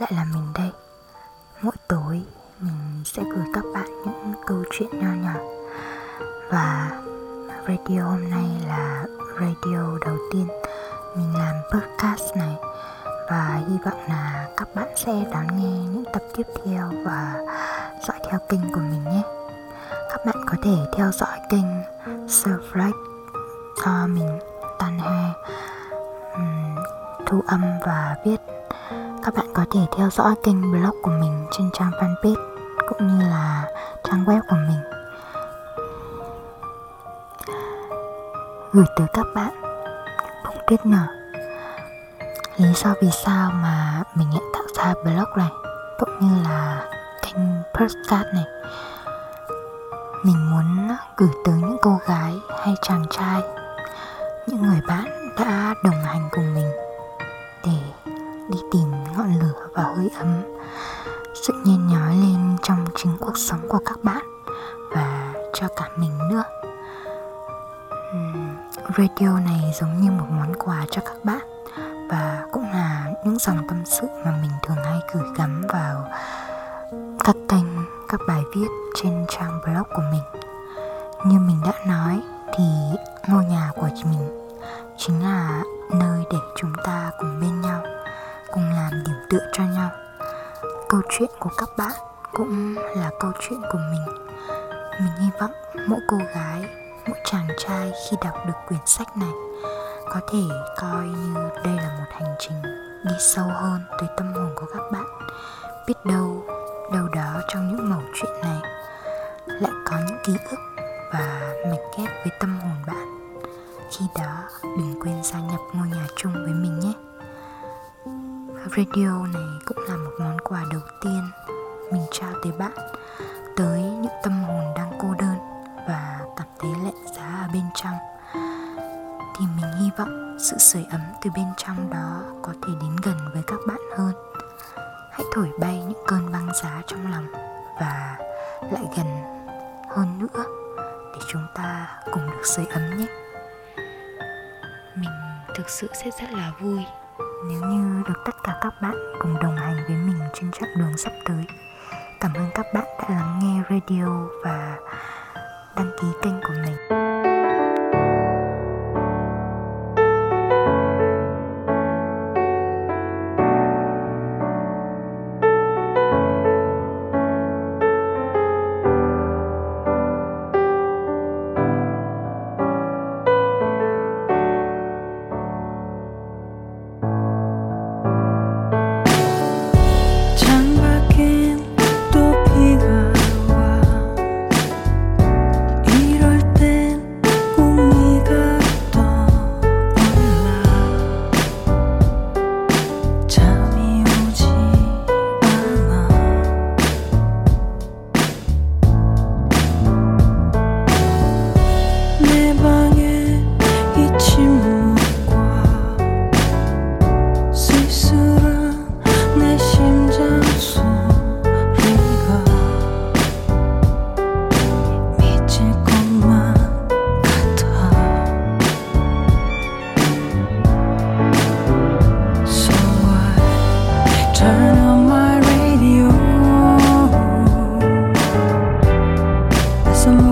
lại là mình đây. Mỗi tối mình sẽ gửi các bạn những câu chuyện nho nhỏ. Và radio hôm nay là radio đầu tiên mình làm podcast này. Và hy vọng là các bạn sẽ đón nghe những tập tiếp theo và dõi theo kênh của mình nhé. Các bạn có thể theo dõi kênh Surflight do mình Tan He. Um, thu âm và viết các bạn có thể theo dõi kênh blog của mình trên trang fanpage cũng như là trang web của mình. Gửi tới các bạn bông tuyết nở. Lý do vì sao mà mình lại tạo ra blog này, cũng như là kênh podcast này. Mình muốn gửi tới những cô gái hay chàng trai, những người bạn đã đồng hành cùng mình để đi tìm ngọn lửa và hơi ấm. Sự nhen nhói lên trong chính cuộc sống của các bạn và cho cả mình nữa. Radio này giống như một món quà cho các bạn và cũng là những dòng tâm sự mà mình thường hay gửi gắm vào các kênh, các bài viết trên trang blog của mình. Như mình đã nói thì ngôi nhà của mình chính là nơi để chúng ta cùng bên nhau cùng làm điểm tựa cho nhau. Câu chuyện của các bạn cũng là câu chuyện của mình. Mình hy vọng mỗi cô gái, mỗi chàng trai khi đọc được quyển sách này có thể coi như đây là một hành trình đi sâu hơn tới tâm hồn của các bạn. Biết đâu đâu đó trong những mẩu chuyện này lại có những ký ức và mạch ghép với tâm hồn bạn. Khi đó đừng quên gia nhập ngôi nhà chung với mình nhé radio này cũng là một món quà đầu tiên mình trao tới bạn, tới những tâm hồn đang cô đơn và cảm thấy lạnh giá ở bên trong. Thì mình hy vọng sự sưởi ấm từ bên trong đó có thể đến gần với các bạn hơn. Hãy thổi bay những cơn băng giá trong lòng và lại gần hơn nữa để chúng ta cùng được sưởi ấm nhé. Mình thực sự sẽ rất là vui nếu như được tất cả các bạn cùng đồng hành với mình trên chặng đường sắp tới, cảm ơn các bạn đã lắng nghe radio và đăng ký kênh của mình.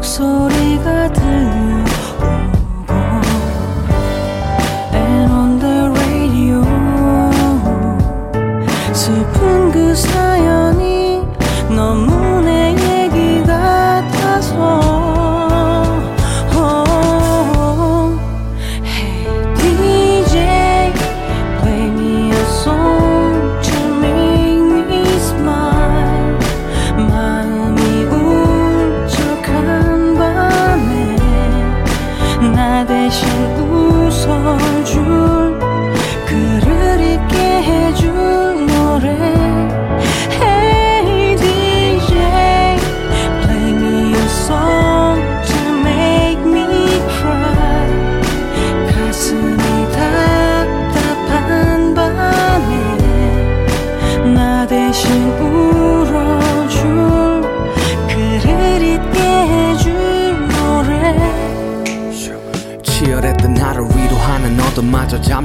목소리가 들려.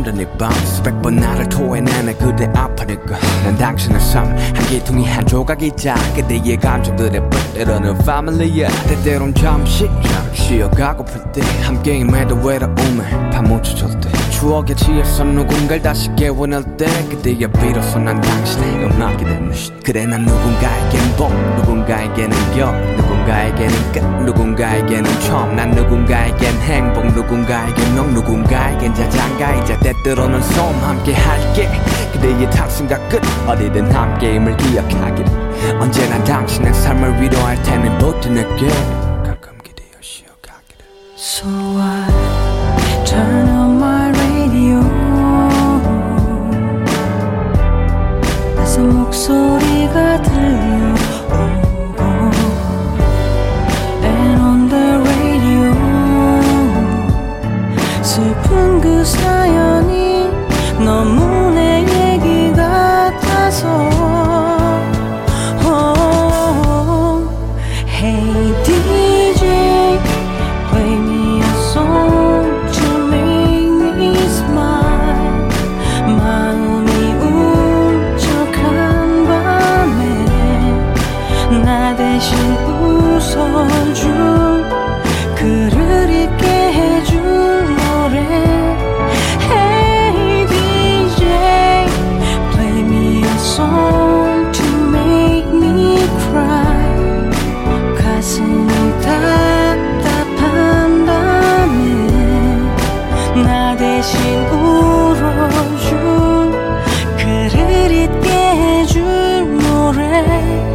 잠든 이밤 수백 번 나를 토해내는 그대 아파니까 난 당신의 삶 한 개통이 한 조각이자 그대의 감정들에 뿌려는 패밀리야 때때론 잠시 쉬어가고플 때. 함께 임해도 외로움을 파묻혀줄 때 추억에 취해서 누군가를 다시 깨워낼 때 그때야 비로소 난 당신의 음악이 됐네. 그래 난 누군가에겐 복 누군가에게는 겨 누군가에게는 끝 누군가에게는 처음. 난 누군가에겐 행복 누군가에겐 넌 누군가에겐 자장가이자 때때로는 소음 함께 할게. 그대의 탑승과 끝 어디든 함께임을 기억하길 언제나 당신의 삶을 위로할 테니 버텨낼게 가끔 기대어 쉬어가기를 So I turn 목소리가 들려 나 대신 울어줄 글을 잊게 해줄 노래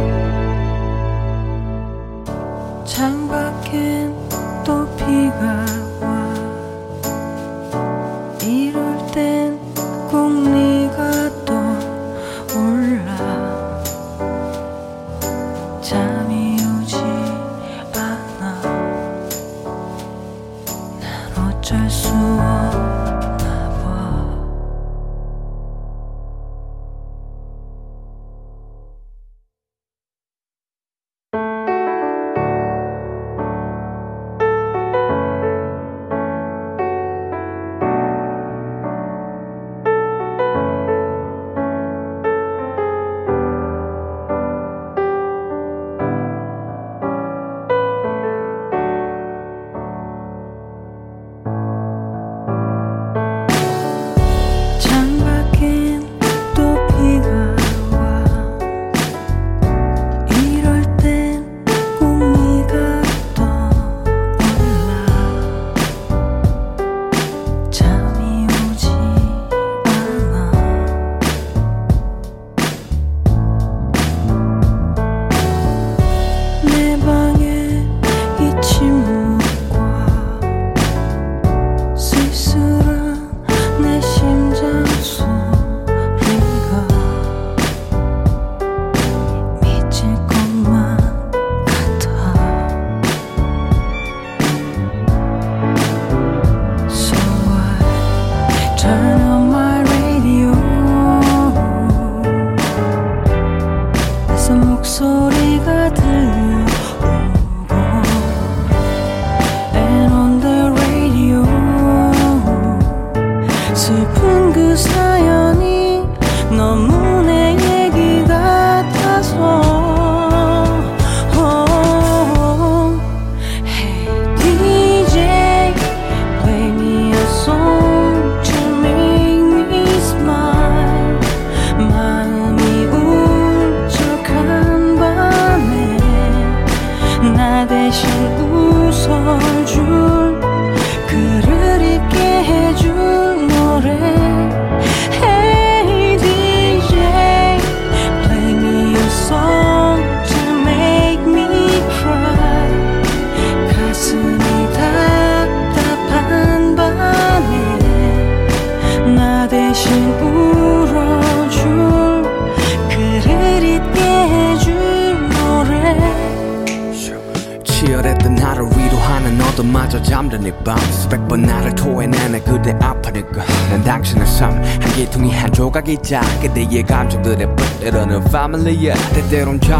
목소리가 들려 잠든 이밤 수백 번 나를 토해내는 그대 아파니까 난 당신의 삶 한 개통이 한 조각이자 그대의 감정들에 뿌려는 패밀리야 때때론